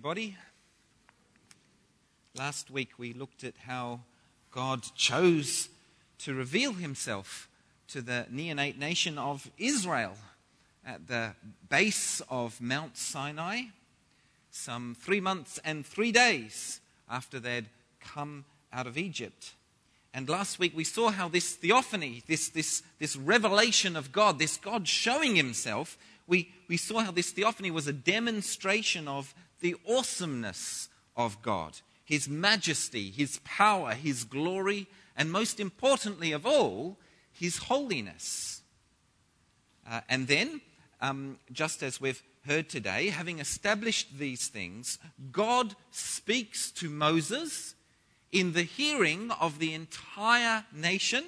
everybody. Last week we looked at how God chose to reveal himself to the neonate nation of Israel at the base of Mount Sinai, some three months and three days after they'd come out of Egypt. And last week we saw how this theophany, this, this, this revelation of God, this God showing himself, we, we saw how this theophany was a demonstration of the awesomeness of God, His majesty, His power, His glory, and most importantly of all, His holiness. Uh, and then, um, just as we've heard today, having established these things, God speaks to Moses in the hearing of the entire nation,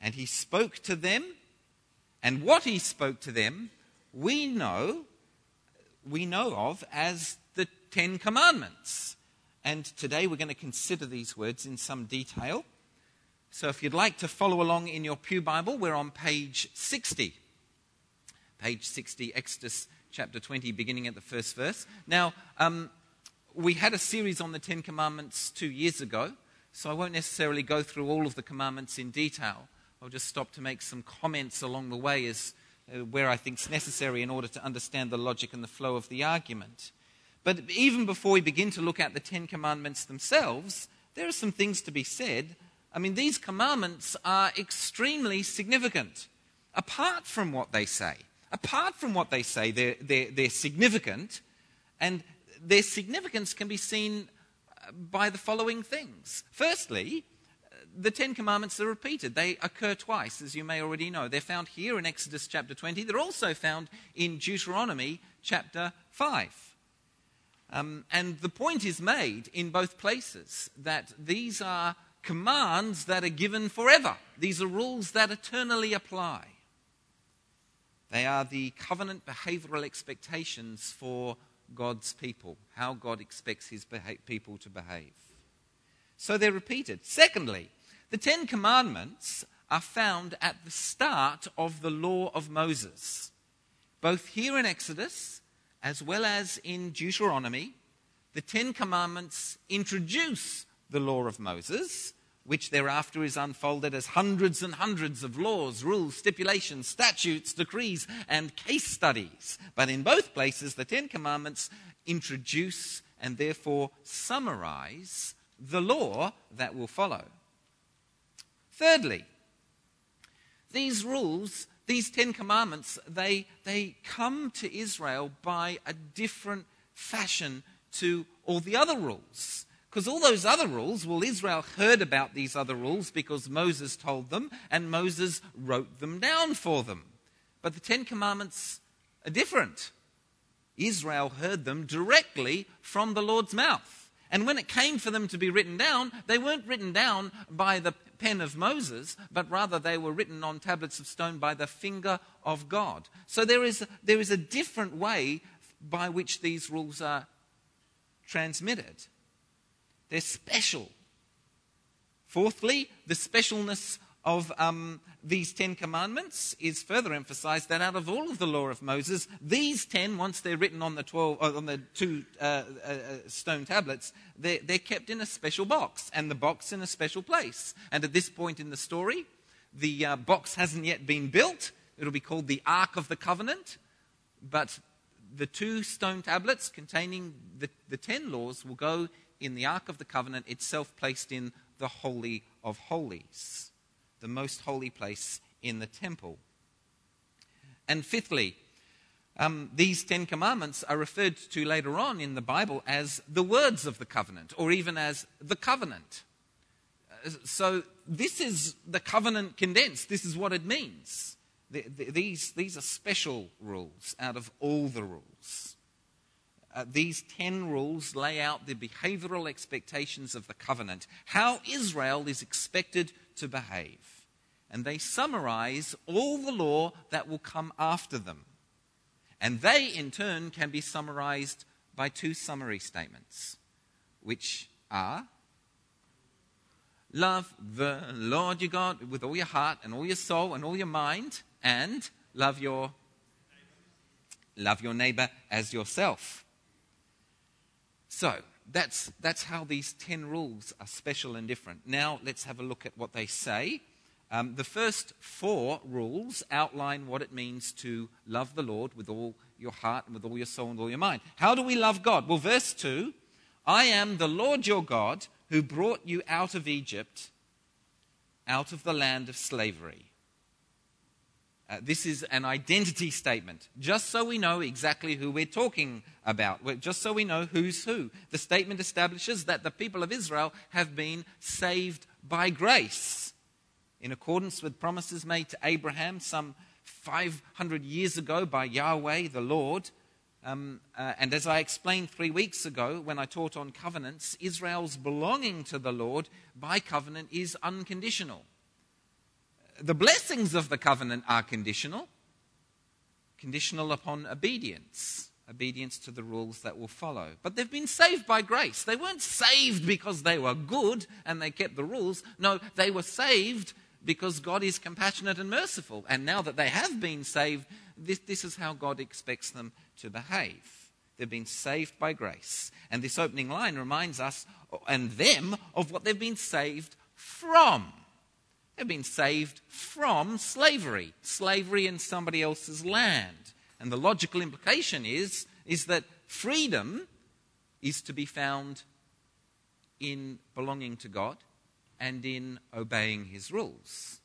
and he spoke to them, and what he spoke to them, we know we know of as the Ten Commandments. And today we're going to consider these words in some detail. So if you'd like to follow along in your Pew Bible, we're on page 60. Page 60, Exodus chapter 20, beginning at the first verse. Now, um, we had a series on the Ten Commandments two years ago, so I won't necessarily go through all of the commandments in detail. I'll just stop to make some comments along the way as Uh, where I think is necessary in order to understand the logic and the flow of the argument. But even before we begin to look at the Ten Commandments themselves, there are some things to be said. I mean, these commandments are extremely significant. Apart from what they say, apart from what they say, they're, they're, they're significant, and their significance can be seen uh, by the following things. Firstly, the Ten Commandments are repeated. They occur twice, as you may already know. They're found here in Exodus chapter 20. They're also found in Deuteronomy chapter 5. Um, and the point is made in both places that these are commands that are given forever, these are rules that eternally apply. They are the covenant behavioral expectations for God's people, how God expects his beha- people to behave. So they're repeated. Secondly, the Ten Commandments are found at the start of the law of Moses. Both here in Exodus as well as in Deuteronomy, the Ten Commandments introduce the law of Moses, which thereafter is unfolded as hundreds and hundreds of laws, rules, stipulations, statutes, decrees, and case studies. But in both places, the Ten Commandments introduce and therefore summarize the law that will follow. Thirdly, these rules, these Ten Commandments, they, they come to Israel by a different fashion to all the other rules. Because all those other rules, well, Israel heard about these other rules because Moses told them and Moses wrote them down for them. But the Ten Commandments are different. Israel heard them directly from the Lord's mouth. And when it came for them to be written down, they weren't written down by the pen of Moses, but rather they were written on tablets of stone by the finger of God. So there is, there is a different way by which these rules are transmitted. They're special. Fourthly, the specialness of um, these Ten Commandments is further emphasized that out of all of the law of Moses, these ten, once they're written on the, 12, uh, on the two uh, uh, stone tablets, they're, they're kept in a special box, and the box in a special place. And at this point in the story, the uh, box hasn't yet been built. It'll be called the Ark of the Covenant. But the two stone tablets containing the, the ten laws will go in the Ark of the Covenant itself, placed in the Holy of Holies the most holy place in the temple. And fifthly, um, these Ten Commandments are referred to later on in the Bible as the words of the covenant, or even as the covenant. Uh, so, this is the covenant condensed. This is what it means. The, the, these, these are special rules out of all the rules. Uh, these 10 rules lay out the behavioral expectations of the covenant, how Israel is expected to behave. And they summarize all the law that will come after them. And they, in turn, can be summarized by two summary statements, which are love the Lord your God with all your heart and all your soul and all your mind, and love your love your neighbor as yourself. So, that's, that's how these 10 rules are special and different. Now, let's have a look at what they say. Um, the first four rules outline what it means to love the Lord with all your heart and with all your soul and all your mind. How do we love God? Well, verse 2 I am the Lord your God who brought you out of Egypt, out of the land of slavery. Uh, this is an identity statement, just so we know exactly who we're talking about, just so we know who's who. The statement establishes that the people of Israel have been saved by grace in accordance with promises made to Abraham some 500 years ago by Yahweh the Lord. Um, uh, and as I explained three weeks ago when I taught on covenants, Israel's belonging to the Lord by covenant is unconditional the blessings of the covenant are conditional, conditional upon obedience, obedience to the rules that will follow. But they've been saved by grace. They weren't saved because they were good and they kept the rules. No, they were saved because God is compassionate and merciful. And now that they have been saved, this, this is how God expects them to behave. They've been saved by grace. And this opening line reminds us and them of what they've been saved from. They've been saved from slavery, slavery in somebody else's land. And the logical implication is, is that freedom is to be found in belonging to God and in obeying his rules.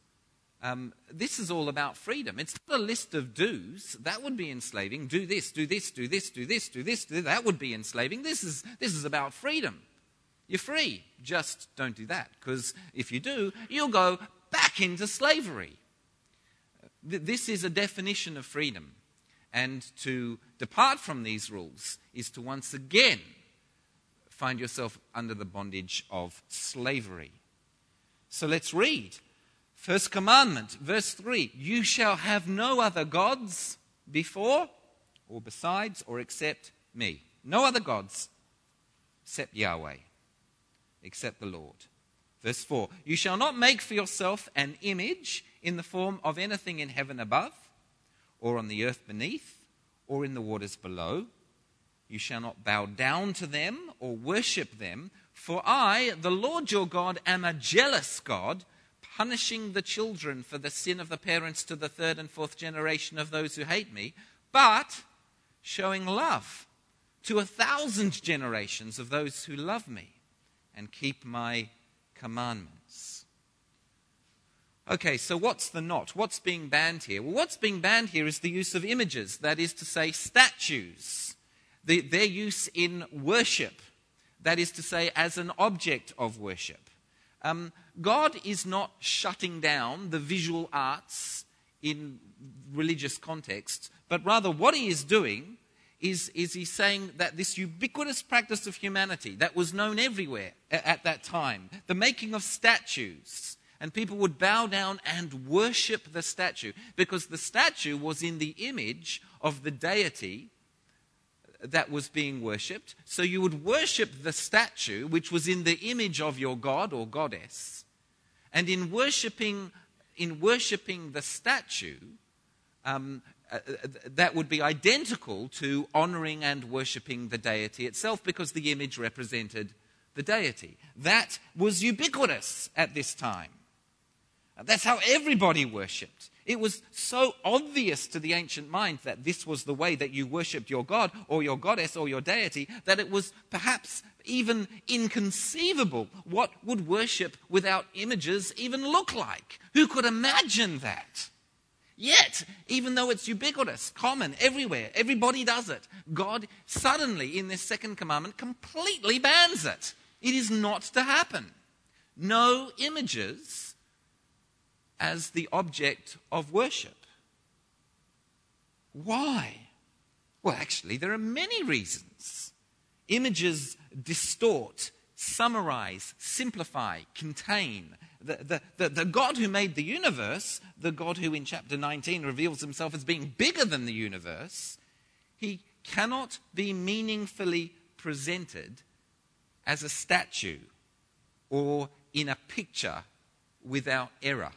Um, this is all about freedom. It's not a list of do's. That would be enslaving. Do this, do this, do this, do this, do this, do that would be enslaving. This is, this is about freedom. You're free. Just don't do that. Because if you do, you'll go back into slavery. This is a definition of freedom. And to depart from these rules is to once again find yourself under the bondage of slavery. So let's read. First commandment, verse 3 You shall have no other gods before or besides or except me. No other gods except Yahweh, except the Lord. Verse 4 You shall not make for yourself an image in the form of anything in heaven above, or on the earth beneath, or in the waters below. You shall not bow down to them or worship them, for I, the Lord your God, am a jealous God, punishing the children for the sin of the parents to the third and fourth generation of those who hate me, but showing love to a thousand generations of those who love me and keep my commandments. Okay, so what's the not? What's being banned here? Well, what's being banned here is the use of images, that is to say, statues, the, their use in worship, that is to say, as an object of worship. Um, God is not shutting down the visual arts in religious contexts, but rather what he is doing is, is he's saying that this ubiquitous practice of humanity that was known everywhere at that time, the making of statues, and people would bow down and worship the statue because the statue was in the image of the deity that was being worshipped. So you would worship the statue, which was in the image of your god or goddess. And in worshiping, in worshiping the statue, um, uh, uh, that would be identical to honoring and worshipping the deity itself because the image represented the deity. That was ubiquitous at this time. That's how everybody worshipped. It was so obvious to the ancient mind that this was the way that you worshipped your god or your goddess or your deity that it was perhaps even inconceivable what would worship without images even look like. Who could imagine that? Yet, even though it's ubiquitous, common, everywhere, everybody does it, God suddenly, in this second commandment, completely bans it. It is not to happen. No images as the object of worship. Why? Well, actually, there are many reasons. Images distort, summarize, simplify, contain, the, the, the, the, God who made the universe, the God who in chapter 19 reveals himself as being bigger than the universe, he cannot be meaningfully presented as a statue or in a picture without error.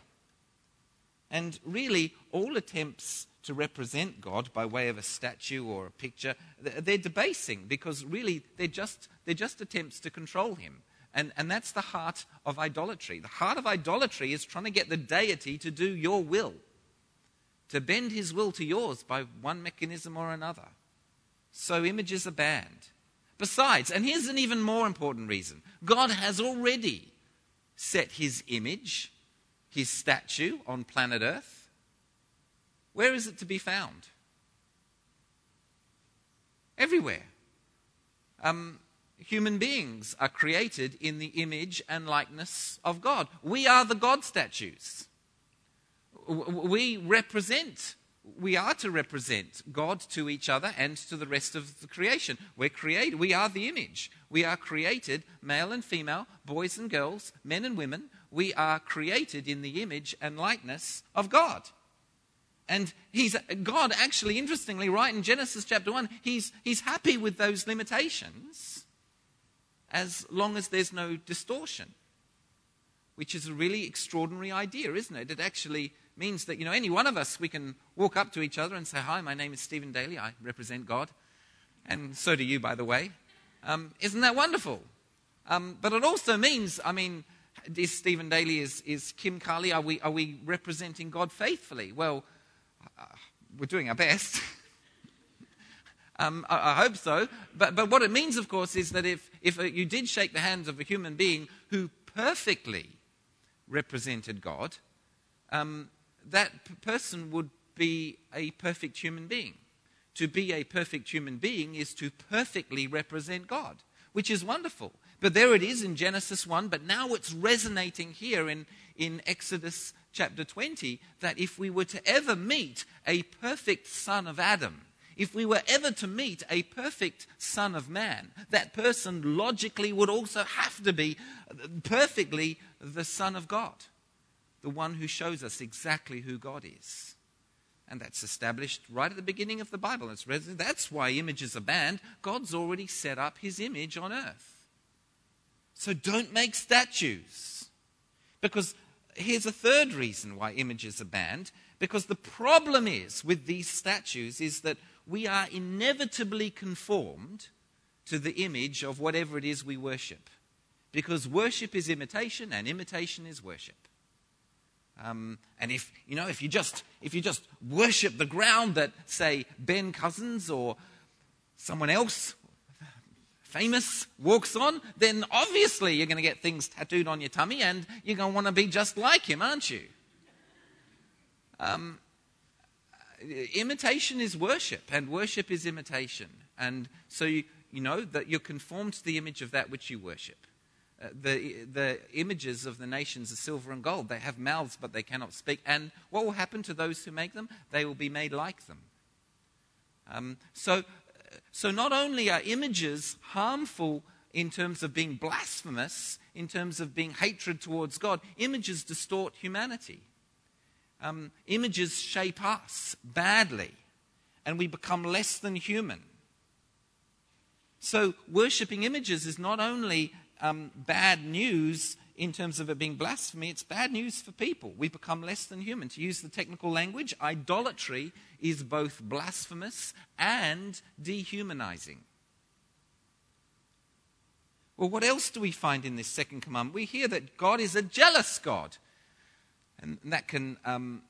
And really, all attempts to represent God by way of a statue or a picture, they're debasing because really they're just, they're just attempts to control him. And, and that's the heart of idolatry. The heart of idolatry is trying to get the deity to do your will, to bend his will to yours by one mechanism or another. So images are banned. Besides, and here's an even more important reason God has already set his image, his statue on planet Earth. Where is it to be found? Everywhere. Um, human beings are created in the image and likeness of God. We are the God statues. We represent, we are to represent God to each other and to the rest of the creation. We're created, we are the image. We are created, male and female, boys and girls, men and women. We are created in the image and likeness of God. And he's, God, actually, interestingly, right in Genesis chapter 1, he's, he's happy with those limitations as long as there's no distortion, which is a really extraordinary idea, isn't it? It actually means that, you know, any one of us, we can walk up to each other and say, Hi, my name is Stephen Daly. I represent God. And so do you, by the way. Um, isn't that wonderful? Um, but it also means, I mean, is Stephen Daly, is, is Kim Carley, are we, are we representing God faithfully? Well, uh, we're doing our best. Um, I, I, hope so. But, but what it means, of course, is that if, if you did shake the hands of a human being who perfectly represented God, um, that person would be a perfect human being. To be a perfect human being is to perfectly represent God, which is wonderful. But there it is in Genesis 1, but now it's resonating here in, in Exodus chapter 20 that if we were to ever meet a perfect son of Adam, if we were ever to meet a perfect Son of Man, that person logically would also have to be perfectly the Son of God, the one who shows us exactly who God is. And that's established right at the beginning of the Bible. That's why images are banned. God's already set up his image on earth. So don't make statues. Because here's a third reason why images are banned. Because the problem is with these statues is that we are inevitably conformed to the image of whatever it is we worship. Because worship is imitation and imitation is worship. Um, and if you know, if you just if you just worship the ground that, say, Ben Cousins or someone else famous walks on, then obviously you're going to get things tattooed on your tummy, and you're going to want to be just like him, aren't you? Um, imitation is worship, and worship is imitation. And so you, you know that you're conformed to the image of that which you worship. Uh, the, the images of the nations are silver and gold. They have mouths, but they cannot speak. And what will happen to those who make them? They will be made like them. Um, so, so not only are images harmful in terms of being blasphemous, in terms of being hatred towards God, images distort humanity um, images shape us badly and we become less than human. So, worshipping images is not only um, bad news in terms of it being blasphemy, it's bad news for people. We become less than human. To use the technical language, idolatry is both blasphemous and dehumanizing. Well, what else do we find in this second commandment? We hear that God is a jealous God. And that can um,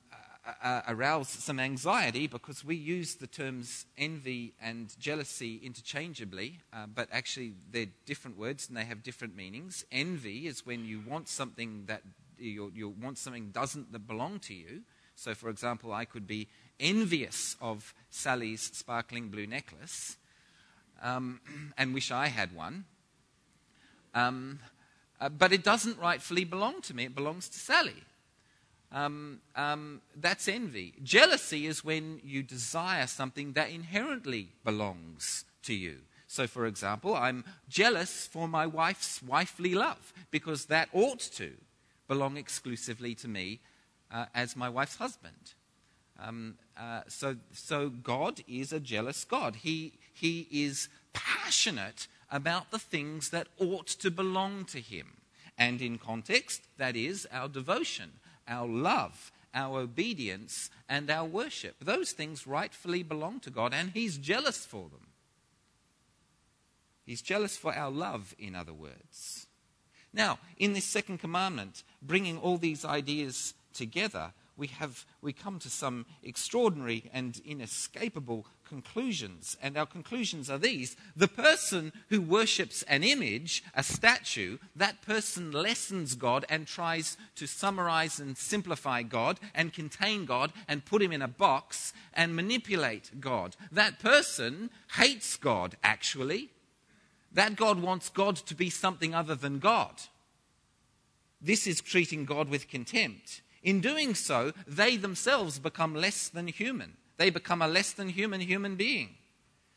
uh, arouse some anxiety because we use the terms envy and jealousy interchangeably, uh, but actually they're different words and they have different meanings. Envy is when you want something that you, you want something doesn't that belong to you. So, for example, I could be envious of Sally's sparkling blue necklace um, and wish I had one. Um, uh, but it doesn't rightfully belong to me, it belongs to Sally um, um, that's envy. Jealousy is when you desire something that inherently belongs to you. So, for example, I'm jealous for my wife's wifely love because that ought to belong exclusively to me uh, as my wife's husband. Um, uh, so, so, God is a jealous God. He, he is passionate about the things that ought to belong to Him. And in context, that is our devotion, our love, our obedience, and our worship. Those things rightfully belong to God, and He's jealous for them. He's jealous for our love, in other words. Now, in this second commandment, bringing all these ideas together, we, have, we come to some extraordinary and inescapable conclusions. And our conclusions are these the person who worships an image, a statue, that person lessens God and tries to summarize and simplify God and contain God and put him in a box and manipulate God. That person hates God, actually. That God wants God to be something other than God. This is treating God with contempt. In doing so, they themselves become less than human. They become a less than human human being.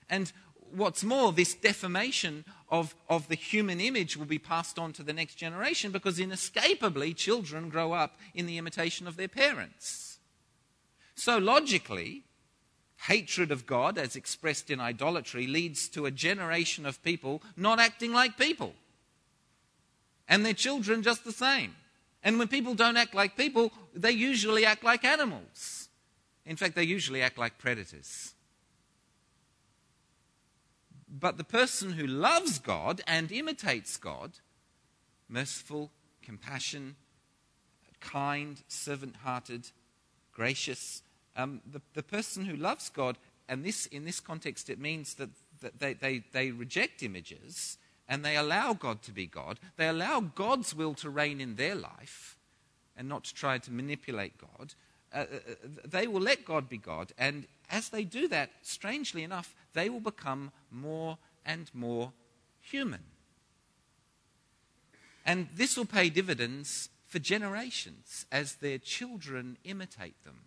And what's more, this defamation of, of the human image will be passed on to the next generation because inescapably children grow up in the imitation of their parents. So logically, hatred of God, as expressed in idolatry, leads to a generation of people not acting like people. And their children just the same. And when people don't act like people, they usually act like animals. In fact, they usually act like predators. But the person who loves God and imitates God, merciful, compassion, kind, servant hearted, gracious, um, the, the person who loves God, and this, in this context, it means that, that they, they, they reject images and they allow God to be God. They allow God's will to reign in their life and not to try to manipulate God. Uh, uh, uh, they will let God be God. And as they do that, strangely enough, they will become more and more human. And this will pay dividends for generations as their children imitate them.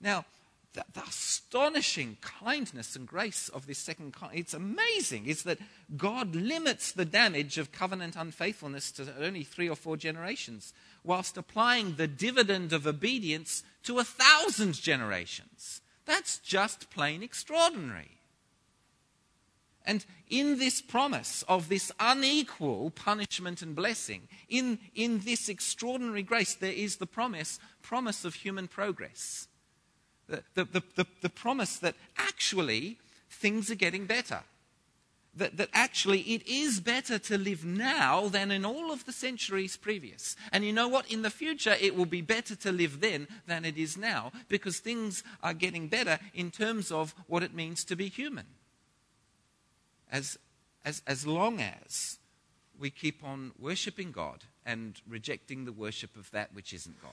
Now, the, the, astonishing kindness and grace of this second it's amazing is that god limits the damage of covenant unfaithfulness to only three or four generations whilst applying the dividend of obedience to a thousand generations. That's just plain extraordinary. And in this promise of this unequal punishment and blessing in, in this extraordinary grace there is the promise promise of human progress the, the, the, the promise that actually things are getting better. That, that actually it is better to live now than in all of the centuries previous. And you know what? In the future, it will be better to live then than it is now because things are getting better in terms of what it means to be human. As, as, as long as we keep on worshipping God and rejecting the worship of that which isn't God.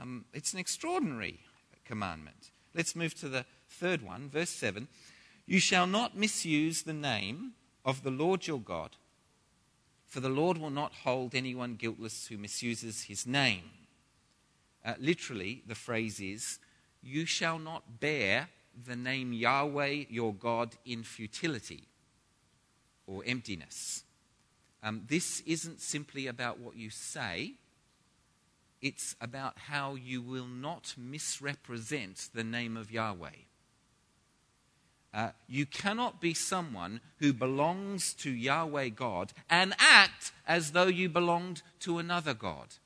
Um, it's an extraordinary commandment. Let's move to the third one, verse 7. You shall not misuse the name of the Lord your God, for the Lord will not hold anyone guiltless who misuses his name. Uh, literally, the phrase is, You shall not bear the name Yahweh your God in futility or emptiness. Um, this isn't simply about what you say, it's about how you will not misrepresent the name of Yahweh. Uh, you cannot be someone who belongs to Yahweh God and act as though you belonged to another God.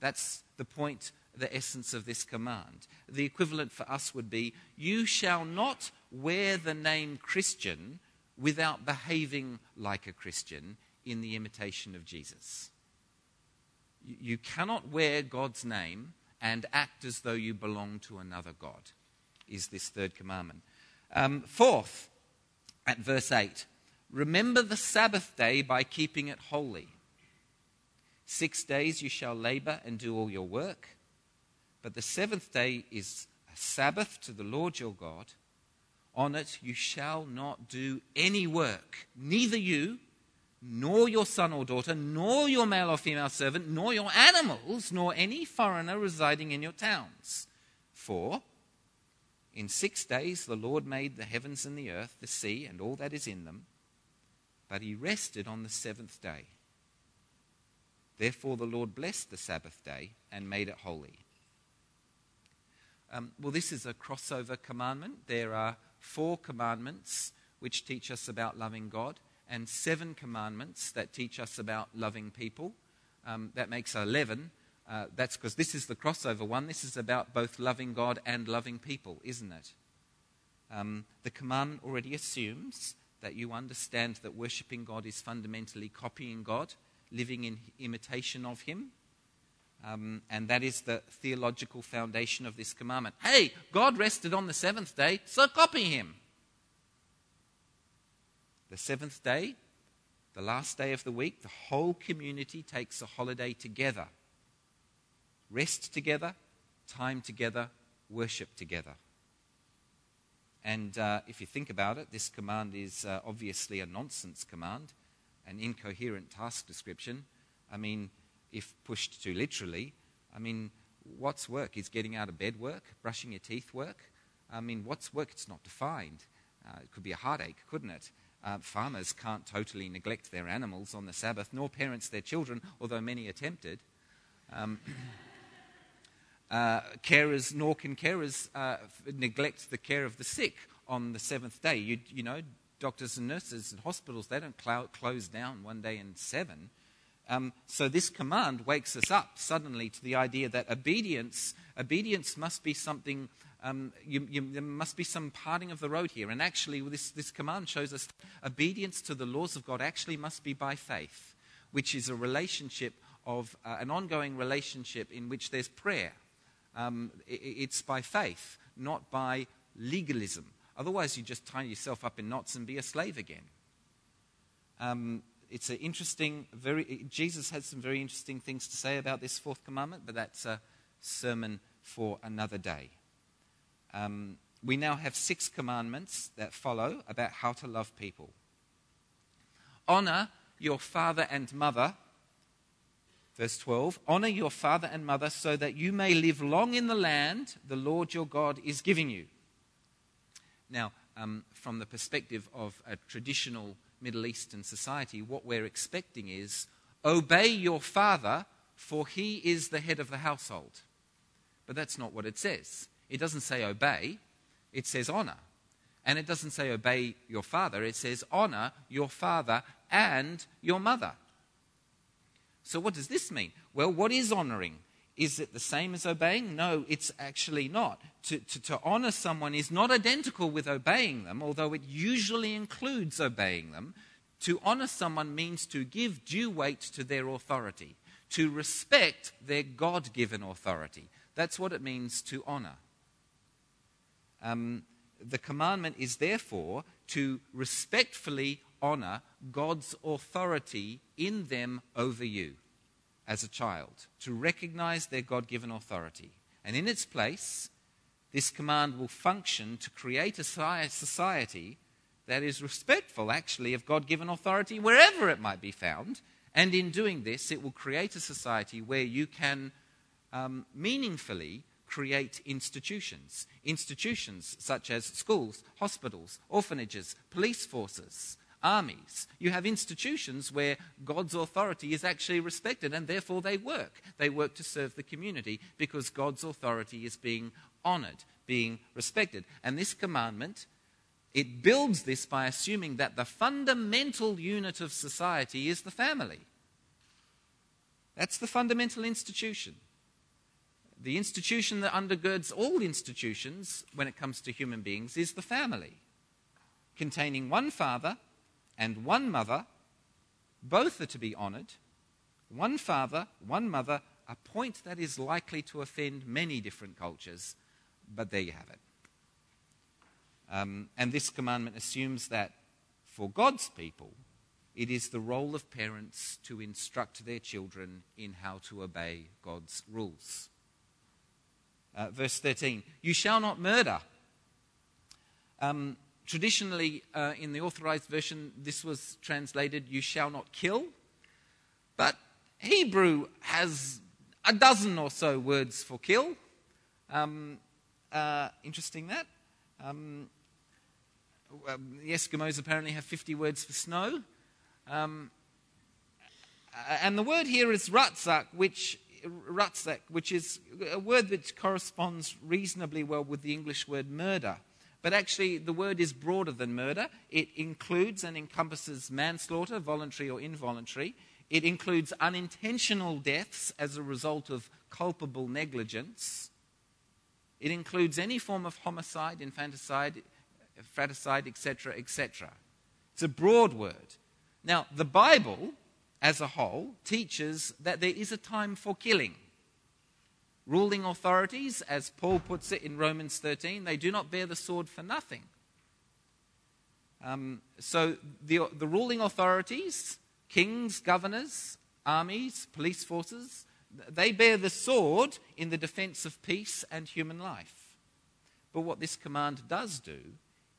That's the point, the essence of this command. The equivalent for us would be you shall not wear the name Christian without behaving like a Christian in the imitation of Jesus. You cannot wear God's name and act as though you belong to another God, is this third commandment. Um, fourth, at verse 8, remember the Sabbath day by keeping it holy. Six days you shall labor and do all your work, but the seventh day is a Sabbath to the Lord your God. On it you shall not do any work, neither you nor your son or daughter, nor your male or female servant, nor your animals, nor any foreigner residing in your towns. For in six days the Lord made the heavens and the earth, the sea, and all that is in them, but he rested on the seventh day. Therefore the Lord blessed the Sabbath day and made it holy. Um, well, this is a crossover commandment. There are four commandments which teach us about loving God and seven commandments that teach us about loving people. Um, that makes 11. Uh, that's because this is the crossover one. This is about both loving God and loving people, isn't it? Um, the commandment already assumes that you understand that worshipping God is fundamentally copying God, living in imitation of Him. Um, and that is the theological foundation of this commandment. Hey, God rested on the seventh day, so copy Him. The seventh day, the last day of the week, the whole community takes a holiday together. Rest together, time together, worship together. And uh, if you think about it, this command is uh, obviously a nonsense command, an incoherent task description. I mean, if pushed too literally, I mean, what's work? Is getting out of bed work? Brushing your teeth work? I mean, what's work? It's not defined. Uh, it could be a heartache, couldn't it? Uh, farmers can't totally neglect their animals on the Sabbath, nor parents their children, although many attempted. Um, uh, carers, nor can carers uh, neglect the care of the sick on the seventh day. You, you know, doctors and nurses and hospitals, they don't cl- close down one day in seven. Um, so this command wakes us up suddenly to the idea that obedience, obedience must be something, um, you, you, there must be some parting of the road here. And actually, this, this command shows us obedience to the laws of God actually must be by faith, which is a relationship of uh, an ongoing relationship in which there's prayer. Um, it, it's by faith, not by legalism. Otherwise, you just tie yourself up in knots and be a slave again. Um, it's an interesting, very, Jesus has some very interesting things to say about this fourth commandment, but that's a sermon for another day. Um, we now have six commandments that follow about how to love people. Honor your father and mother. Verse 12 Honor your father and mother so that you may live long in the land the Lord your God is giving you. Now, um, from the perspective of a traditional Middle Eastern society, what we're expecting is obey your father, for he is the head of the household. But that's not what it says. It doesn't say obey, it says honor. And it doesn't say obey your father, it says honor your father and your mother. So, what does this mean? Well, what is honoring? Is it the same as obeying? No, it's actually not. To, to, to, honor someone is not identical with obeying them, although it usually includes obeying them. To honor someone means to give due weight to their authority, to respect their God given authority. That's what it means to honor. Um, the commandment is therefore to respectfully honor God's authority in them over you as a child, to recognize their God given authority. And in its place, this command will function to create a society that is respectful, actually, of God given authority wherever it might be found. And in doing this, it will create a society where you can um, meaningfully create institutions. Institutions such as schools, hospitals, orphanages, police forces, armies. You have institutions where God's authority is actually respected and therefore they work. They work to serve the community because God's authority is being honored, being respected. And this commandment, it builds this by assuming that the fundamental unit of society is the family. That's the fundamental institution. The institution that undergirds all institutions when it comes to human beings is the family, containing one father and one mother, both are to be honored. One father, one mother, a point that is likely to offend many different cultures, but there you have it. Um, and this commandment assumes that for God's people, it is the role of parents to instruct their children in how to obey God's rules. Uh, verse 13 You shall not murder. Um, Traditionally, uh, in the authorized version, this was translated, You shall not kill. But Hebrew has a dozen or so words for kill. Um, uh, interesting that. Um, um the Eskimos apparently have 50 words for snow. Um, and the word here is ratzak, which, ratzak, which is a word that corresponds reasonably well with the English word murder. But actually, the word is broader than murder. It includes and encompasses manslaughter, voluntary or involuntary. It includes unintentional deaths as a result of culpable negligence. It includes any form of homicide, infanticide, fratricide, etc., etc. It's a broad word. Now, the Bible as a whole teaches that there is a time for killing. Ruling authorities, as Paul puts it in Romans 13, they do not bear the sword for nothing. Um, so the, the ruling authorities, kings, governors, armies, police forces, they bear the sword in the defense of peace and human life. But what this command does do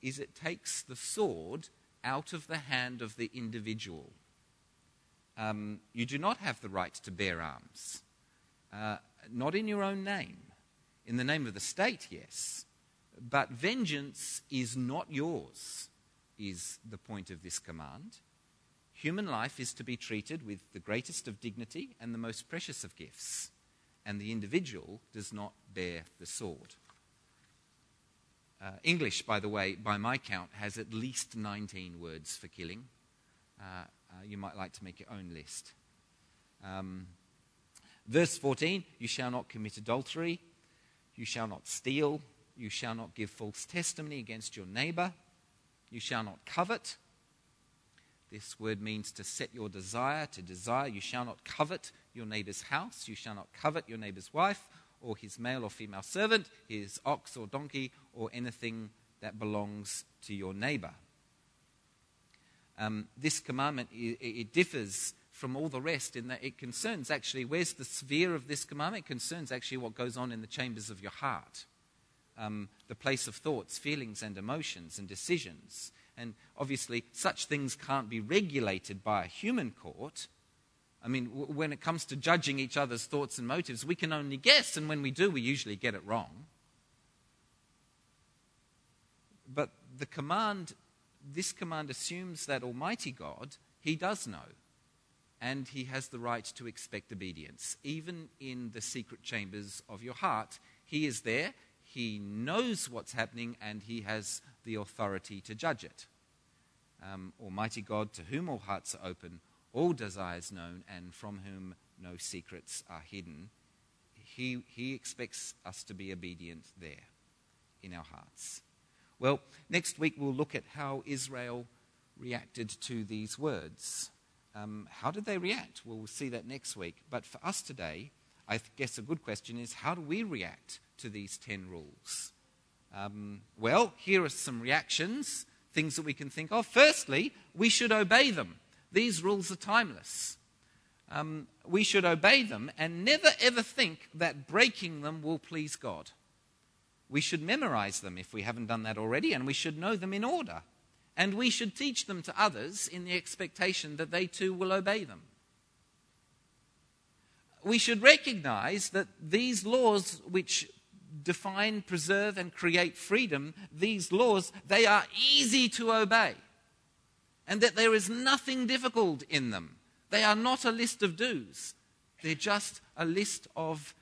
is it takes the sword out of the hand of the individual. Um, you do not have the right to bear arms. Uh, not in your own name. In the name of the state, yes. But vengeance is not yours, is the point of this command. Human life is to be treated with the greatest of dignity and the most precious of gifts, and the individual does not bear the sword. Uh, English, by the way, by my count, has at least 19 words for killing. Uh, uh, you might like to make your own list. Um, Verse 14 You shall not commit adultery, you shall not steal, you shall not give false testimony against your neighbor, you shall not covet. This word means to set your desire, to desire. You shall not covet your neighbor's house, you shall not covet your neighbor's wife, or his male or female servant, his ox or donkey, or anything that belongs to your neighbor. Um, this commandment it, it differs from all the rest in that it concerns actually where's the sphere of this commandment? It concerns actually what goes on in the chambers of your heart, um, the place of thoughts, feelings, and emotions and decisions. And obviously, such things can't be regulated by a human court. I mean, w- when it comes to judging each other's thoughts and motives, we can only guess, and when we do, we usually get it wrong. But the command, this command assumes that Almighty God, He does know and he has the right to expect obedience. Even in the secret chambers of your heart, he is there, he knows what's happening, and he has the authority to judge it. Um, Almighty God, to whom all hearts are open, all desires known, and from whom no secrets are hidden, he, he expects us to be obedient there in our hearts. Well, next week we'll look at how Israel reacted to these words. Um, how did they react? Well, we'll see that next week. But for us today, I guess a good question is how do we react to these 10 rules? Um, well, here are some reactions, things that we can think of. Firstly, we should obey them. These rules are timeless. Um, we should obey them and never ever think that breaking them will please God. We should memorize them if we haven't done that already, and we should know them in order and we should teach them to others in the expectation that they too will obey them. We should recognize that these laws which define, preserve, and create freedom, these laws, they are easy to obey. And that there is nothing difficult in them. They are not a list of do's, they're just a list of,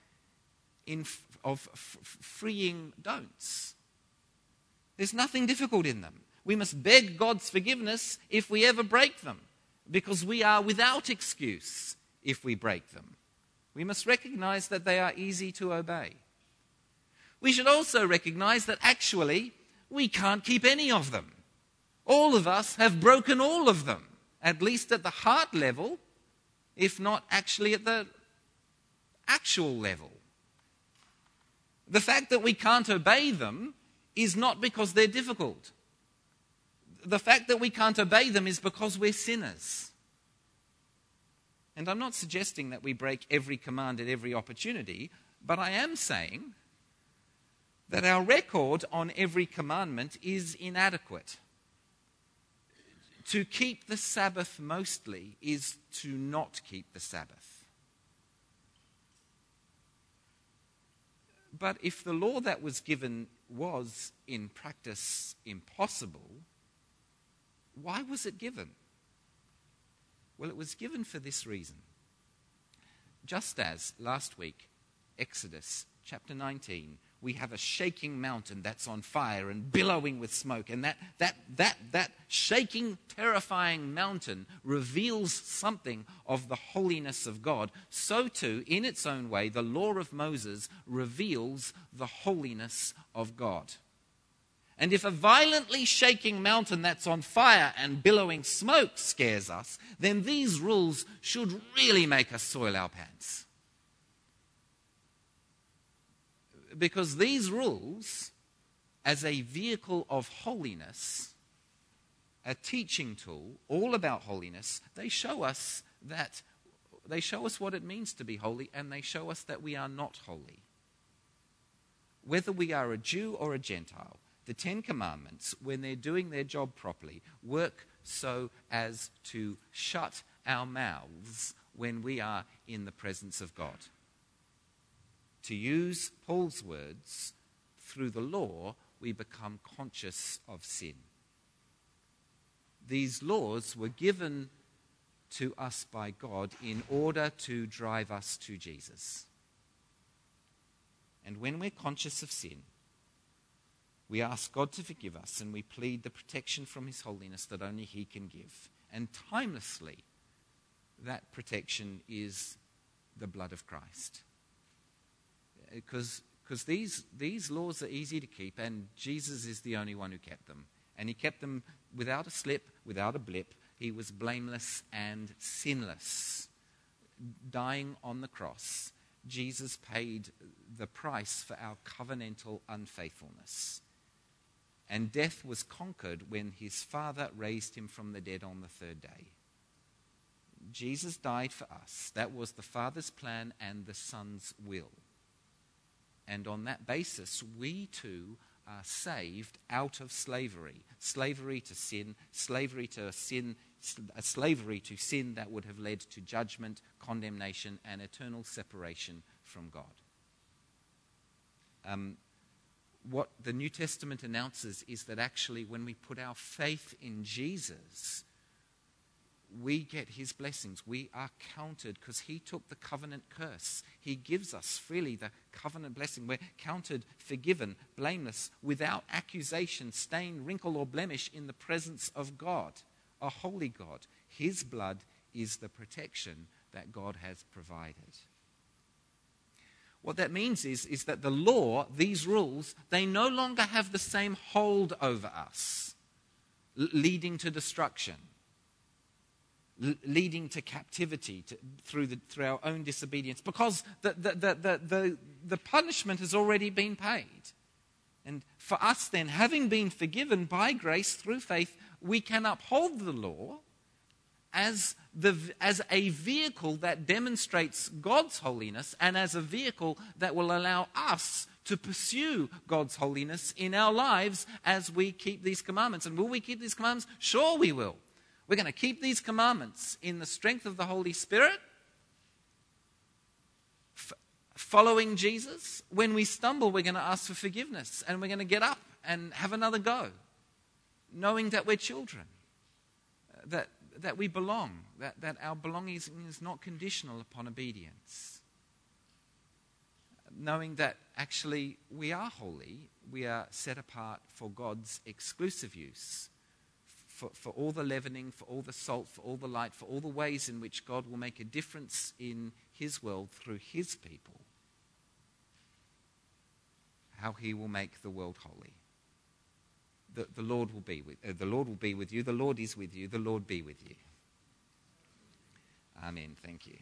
inf- of f- freeing don'ts. There's nothing difficult in them. We must beg God's forgiveness if we ever break them, because we are without excuse if we break them. We must recognize that they are easy to obey. We should also recognize that actually we can't keep any of them. All of us have broken all of them, at least at the heart level, if not actually at the actual level. The fact that we can't obey them is not because they're difficult the fact that we can't obey them is because we're sinners. And I'm not suggesting that we break every command at every opportunity, but I am saying that our record on every commandment is inadequate. To keep the Sabbath mostly is to not keep the Sabbath. But if the law that was given was in practice impossible, why was it given? Well, it was given for this reason. Just as last week, Exodus chapter 19, we have a shaking mountain that's on fire and billowing with smoke. And that, that, that, that shaking, terrifying mountain reveals something of the holiness of God. So, too, in its own way, the law of Moses reveals the holiness of God. And if a violently shaking mountain that's on fire and billowing smoke scares us, then these rules should really make us soil our pants. Because these rules, as a vehicle of holiness, a teaching tool, all about holiness, they show us that they show us what it means to be holy and they show us that we are not holy. Whether we are a Jew or a Gentile, the Ten Commandments, when they're doing their job properly, work so as to shut our mouths when we are in the presence of God. To use Paul's words, through the law, we become conscious of sin. These laws were given to us by God in order to drive us to Jesus. And when we're conscious of sin, we ask God to forgive us and we plead the protection from His holiness that only He can give. And timelessly, that protection is the blood of Christ. Because these, these laws are easy to keep, and Jesus is the only one who kept them. And he kept them without a slip, without a blip. He was blameless and sinless. Dying on the cross, Jesus paid the price for our covenantal unfaithfulness. And death was conquered when his Father raised him from the dead on the third day. Jesus died for us. That was the Father's plan and the Son's will. And on that basis, we too are saved out of slavery slavery to sin, slavery to sin, slavery to sin that would have led to judgment, condemnation, and eternal separation from God. Um, what the New Testament announces is that actually, when we put our faith in Jesus, we get his blessings. We are counted because he took the covenant curse. He gives us freely the covenant blessing. We're counted, forgiven, blameless, without accusation, stain, wrinkle, or blemish in the presence of God, a holy God. His blood is the protection that God has provided. What that means is, is that the law, these rules, they no longer have the same hold over us, leading to destruction, leading to captivity to, through, the, through our own disobedience, because the, the, the, the, the punishment has already been paid. And for us, then, having been forgiven by grace through faith, we can uphold the law as, the, as a vehicle that demonstrates God's holiness and as a vehicle that will allow us to pursue God's holiness in our lives as we keep these commandments. And will we keep these commandments? Sure, we will. We're going to keep these commandments in the strength of the Holy Spirit, f- following Jesus. When we stumble, we're going to ask for forgiveness and we're going to get up and have another go, knowing that we're children. Uh, that that we belong, that, that our belonging is not conditional upon obedience. Knowing that actually we are holy, we are set apart for God's exclusive use, for, for all the leavening, for all the salt, for all the light, for all the ways in which God will make a difference in His world through His people. How He will make the world holy the, the Lord will be with uh, the Lord will be with you. The Lord is with you. The Lord be with you. Amen. Thank you.